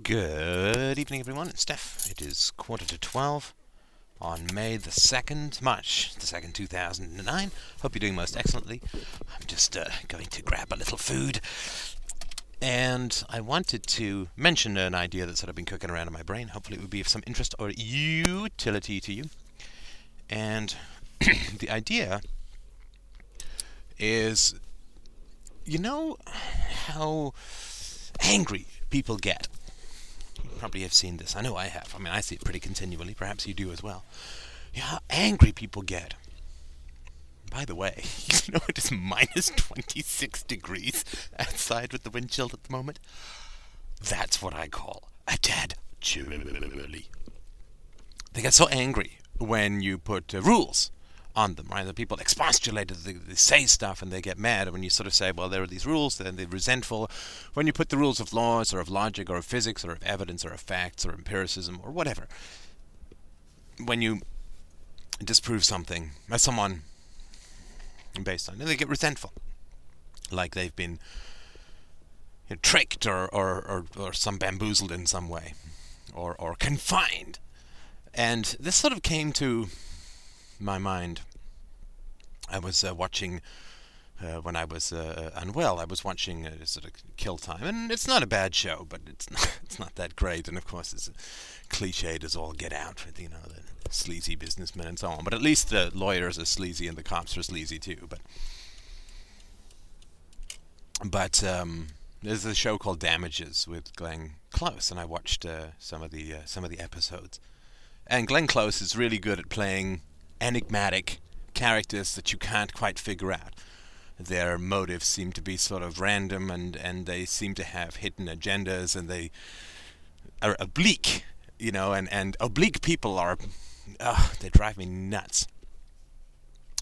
Good evening, everyone. It's Steph. It is quarter to twelve on May the 2nd, March the 2nd, 2009. Hope you're doing most excellently. I'm just uh, going to grab a little food. And I wanted to mention an idea that's sort of been cooking around in my brain. Hopefully, it would be of some interest or utility to you. And the idea is you know how angry people get probably have seen this. I know I have. I mean, I see it pretty continually. Perhaps you do as well. Yeah, how angry people get. By the way, you know it is minus 26 degrees outside with the wind at the moment? That's what I call a tad chilly. They get so angry when you put uh, rules on them, right? The people expostulate, they, they say stuff, and they get mad. when you sort of say, well, there are these rules, then they're resentful. When you put the rules of laws, or of logic, or of physics, or of evidence, or of facts, or empiricism, or whatever, when you disprove something as someone based on it, they get resentful, like they've been you know, tricked or, or, or, or some bamboozled in some way, or, or confined. And this sort of came to my mind. I was uh, watching uh, when I was uh, unwell. I was watching uh, sort of Kill Time, and it's not a bad show, but it's not, it's not that great. And of course, it's cliched as all get out with you know the sleazy businessmen and so on. But at least the lawyers are sleazy and the cops are sleazy too. But but um, there's a show called Damages with Glenn Close, and I watched uh, some of the uh, some of the episodes. And Glenn Close is really good at playing enigmatic characters that you can't quite figure out. Their motives seem to be sort of random and, and they seem to have hidden agendas and they are oblique, you know, and, and oblique people are, oh, they drive me nuts.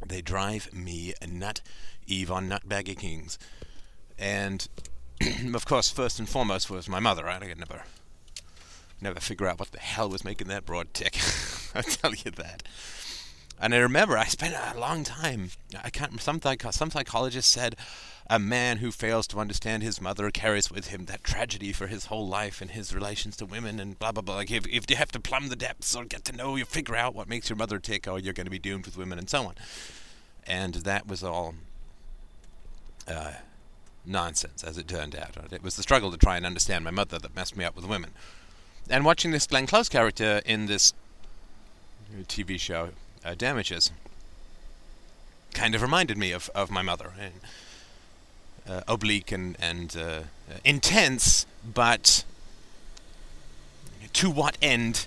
They drive me nut, on Nutbaggy Kings. And of course, first and foremost was my mother. Right? I could never, never figure out what the hell was making that broad tick. I tell you that. And I remember I spent a long time. I can't. Some some psychologist said, a man who fails to understand his mother carries with him that tragedy for his whole life and his relations to women and blah blah blah. Like if if you have to plumb the depths or get to know, you figure out what makes your mother tick, or you're going to be doomed with women and so on. And that was all uh, nonsense, as it turned out. It was the struggle to try and understand my mother that messed me up with women. And watching this Glenn Close character in this TV show uh, damages kind of reminded me of, of my mother. Uh, oblique and, and uh, intense, but to what end?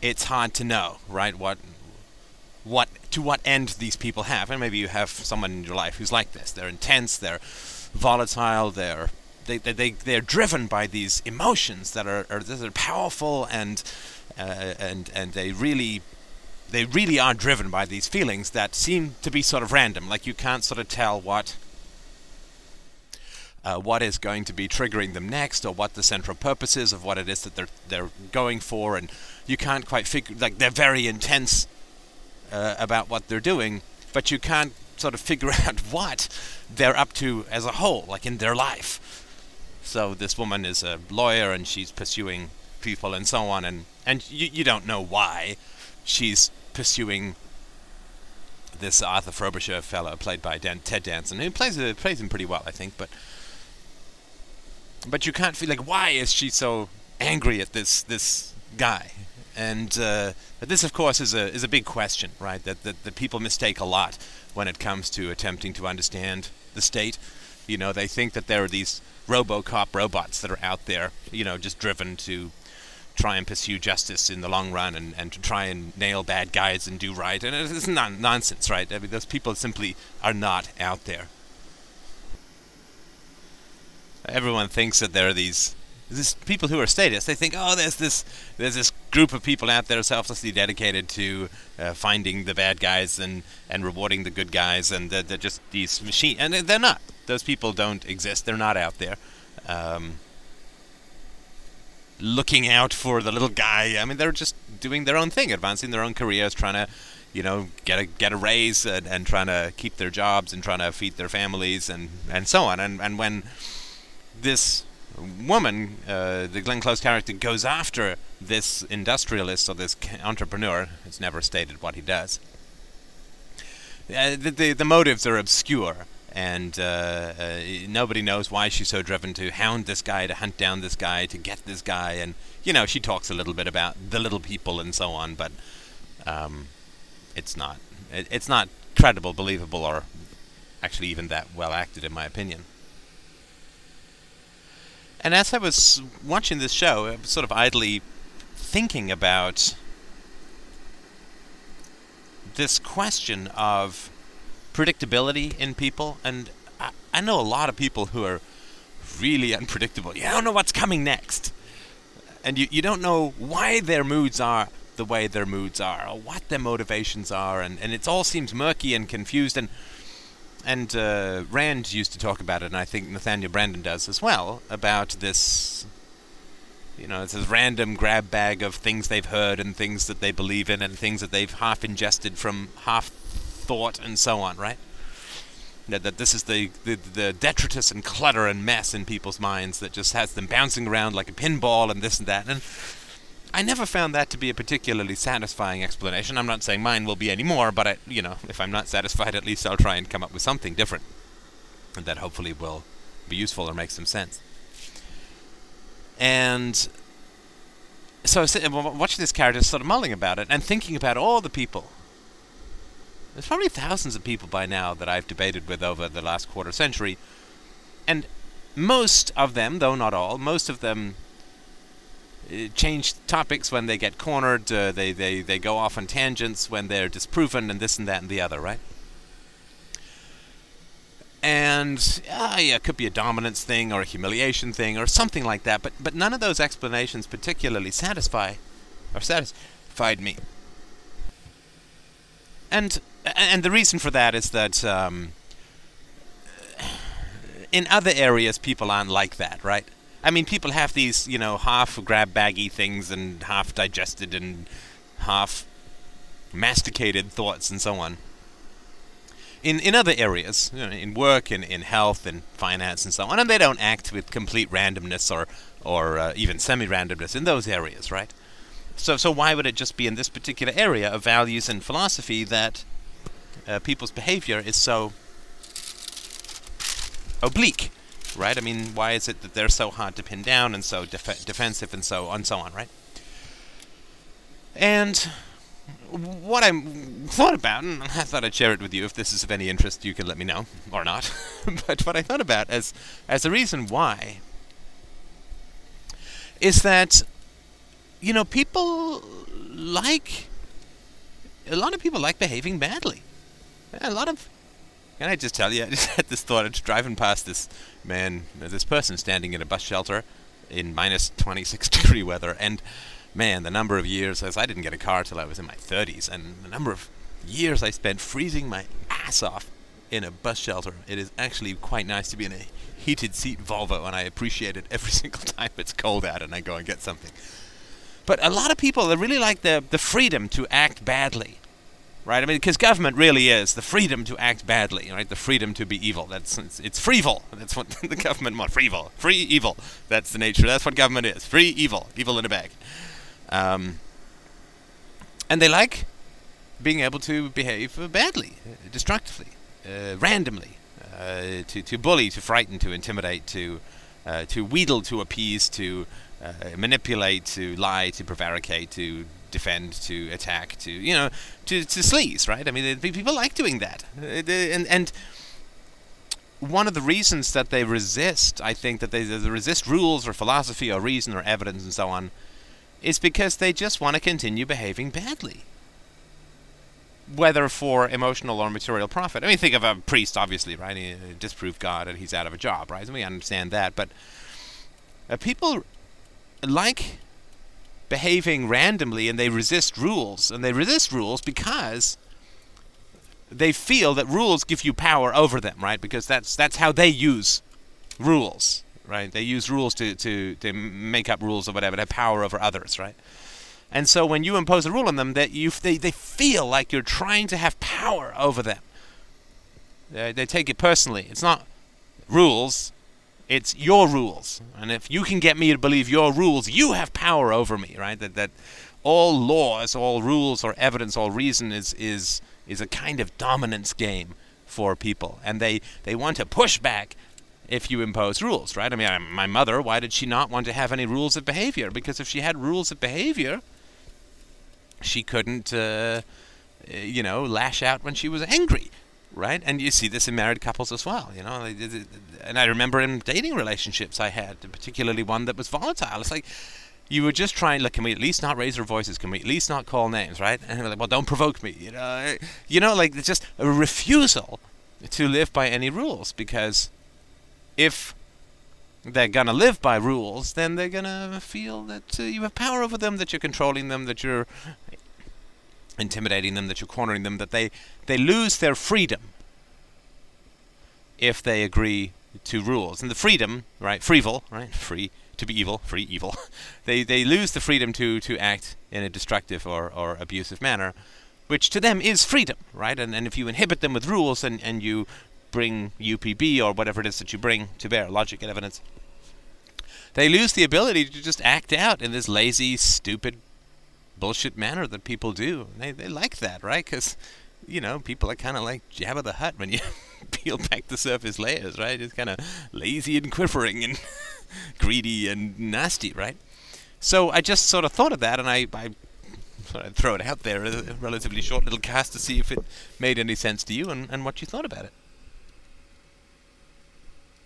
It's hard to know, right? What, what, to what end these people have, and maybe you have someone in your life who's like this. They're intense. They're volatile. They're they, they, they they're driven by these emotions that are, are that are powerful and uh, and and they really they really are driven by these feelings that seem to be sort of random. Like you can't sort of tell what uh, what is going to be triggering them next, or what the central purpose is of what it is that they're they're going for, and you can't quite figure. Like they're very intense uh, about what they're doing, but you can't sort of figure out what they're up to as a whole, like in their life. So this woman is a lawyer, and she's pursuing people and so on, and and you you don't know why she's pursuing this Arthur Frobisher fellow, played by Dan- Ted Danson, who plays uh, plays him pretty well, I think. But but you can't feel like why is she so angry at this this guy? And uh, this, of course, is a is a big question, right? That, that that people mistake a lot when it comes to attempting to understand the state. You know, they think that there are these RoboCop robots that are out there, you know, just driven to try and pursue justice in the long run and, and to try and nail bad guys and do right. And it's non- nonsense, right? I mean, those people simply are not out there. Everyone thinks that there are these this people who are statists. They think, oh, there's this there's this group of people out there selflessly dedicated to uh, finding the bad guys and, and rewarding the good guys, and they're, they're just these machine. And they're not. Those people don't exist. They're not out there. Um, looking out for the little guy. I mean, they're just doing their own thing, advancing their own careers, trying to, you know, get a get a raise and, and trying to keep their jobs and trying to feed their families and, and so on. And and when this woman, uh, the Glenn Close character, goes after this industrialist or this entrepreneur. It's never stated what he does. Uh, the, the, the motives are obscure, and uh, uh, nobody knows why she's so driven to hound this guy, to hunt down this guy, to get this guy, and you know she talks a little bit about the little people and so on, but um, it's not it, it's not credible, believable, or actually even that well acted, in my opinion. And as I was watching this show, I was sort of idly thinking about this question of predictability in people, and I, I know a lot of people who are really unpredictable. You don't know what's coming next, and you, you don't know why their moods are the way their moods are, or what their motivations are, and, and it all seems murky and confused. And and uh, Rand used to talk about it, and I think Nathaniel Branden does as well about this. You know, it's this random grab bag of things they've heard and things that they believe in and things that they've half ingested from half thought and so on, right? That, that this is the, the, the detritus and clutter and mess in people's minds that just has them bouncing around like a pinball and this and that. And I never found that to be a particularly satisfying explanation. I'm not saying mine will be any more, but I, you know, if I'm not satisfied, at least I'll try and come up with something different, and that hopefully will be useful or make some sense. And so I was watching this character, sort of mulling about it, and thinking about all the people. There's probably thousands of people by now that I've debated with over the last quarter century, and most of them, though not all, most of them uh, change topics when they get cornered. Uh, they, they, they go off on tangents when they're disproven, and this and that and the other, right? And uh, yeah, it could be a dominance thing or a humiliation thing or something like that. But but none of those explanations particularly satisfy or satisfied me. And and the reason for that is that um, in other areas people aren't like that, right? I mean, people have these, you know, half grab baggy things and half digested and half masticated thoughts and so on. In in other areas, you know, in work and in, in health and finance and so on, and they don't act with complete randomness or or uh, even semi-randomness in those areas, right? So so why would it just be in this particular area of values and philosophy that uh, people's behavior is so oblique? right? I mean, why is it that they're so hard to pin down and so def- defensive and so on, and so on, right? And what I thought about, and I thought I'd share it with you. If this is of any interest, you can let me know or not. but what I thought about as as a reason why is that you know people like a lot of people like behaving badly. A lot of can I just tell you, I just had this thought. I was driving past this man, this person standing in a bus shelter in minus 26 degree weather, and man, the number of years, as I didn't get a car till I was in my 30s, and the number of years I spent freezing my ass off in a bus shelter. It is actually quite nice to be in a heated seat Volvo, and I appreciate it every single time it's cold out and I go and get something. But a lot of people, they really like the, the freedom to act badly right? I mean, because government really is the freedom to act badly, right? The freedom to be evil. That's it's, it's freevol. That's what the government wants. Freevol, free evil. That's the nature. That's what government is. Free evil, evil in a bag. Um, and they like being able to behave badly, destructively, uh, randomly, uh, to to bully, to frighten, to intimidate, to uh, to wheedle, to appease, to uh, manipulate, to lie, to prevaricate, to defend, to attack, to you know, to to sleaze, right? I mean, people like doing that, uh, and and one of the reasons that they resist, I think that they, they resist rules or philosophy or reason or evidence and so on, is because they just want to continue behaving badly. Whether for emotional or material profit. I mean, think of a priest, obviously, right? He disproved God and he's out of a job, right? And we understand that. But uh, people like behaving randomly and they resist rules. And they resist rules because they feel that rules give you power over them, right? Because that's that's how they use rules, right? They use rules to, to, to make up rules or whatever, to have power over others, right? And so when you impose a rule on them, that you they, they feel like you're trying to have power over them. They, they take it personally. It's not rules It's your rules, and if you can get me to believe your rules, you have power over me, right? That that all laws, all rules, or evidence, all reason is is is a kind of dominance game for people, and they they want to push back if you impose rules, right? I mean, my mother, why did she not want to have any rules of behavior? Because if she had rules of behavior, she couldn't, uh, you know, lash out when she was angry right? And you see this in married couples as well, you know. And I remember in dating relationships I had, particularly one that was volatile. It's like you were just trying, like, can we at least not raise our voices? Can we at least not call names, right? And they're like, well, don't provoke me, you know. You know, like it's just a refusal to live by any rules because if they're gonna live by rules, then they're gonna feel that uh, you have power over them, that you're controlling them, that you're intimidating them, that you're cornering them, that they, they lose their freedom if they agree to rules. And the freedom, right, freevil, right, free to be evil, free evil, they, they lose the freedom to, to act in a destructive or, or abusive manner, which to them is freedom, right? And, and if you inhibit them with rules and, and you bring UPB or whatever it is that you bring to bear, logic and evidence, they lose the ability to just act out in this lazy, stupid, bullshit manner that people do. They they like that, right? Because you know people are kind of like Jabba the Hutt when you peel back the surface layers, right? It's kind of lazy and quivering and greedy and nasty, right? So I just sort of thought of that, and I, I throw it out there, a relatively short little cast to see if it made any sense to you and, and what you thought about it.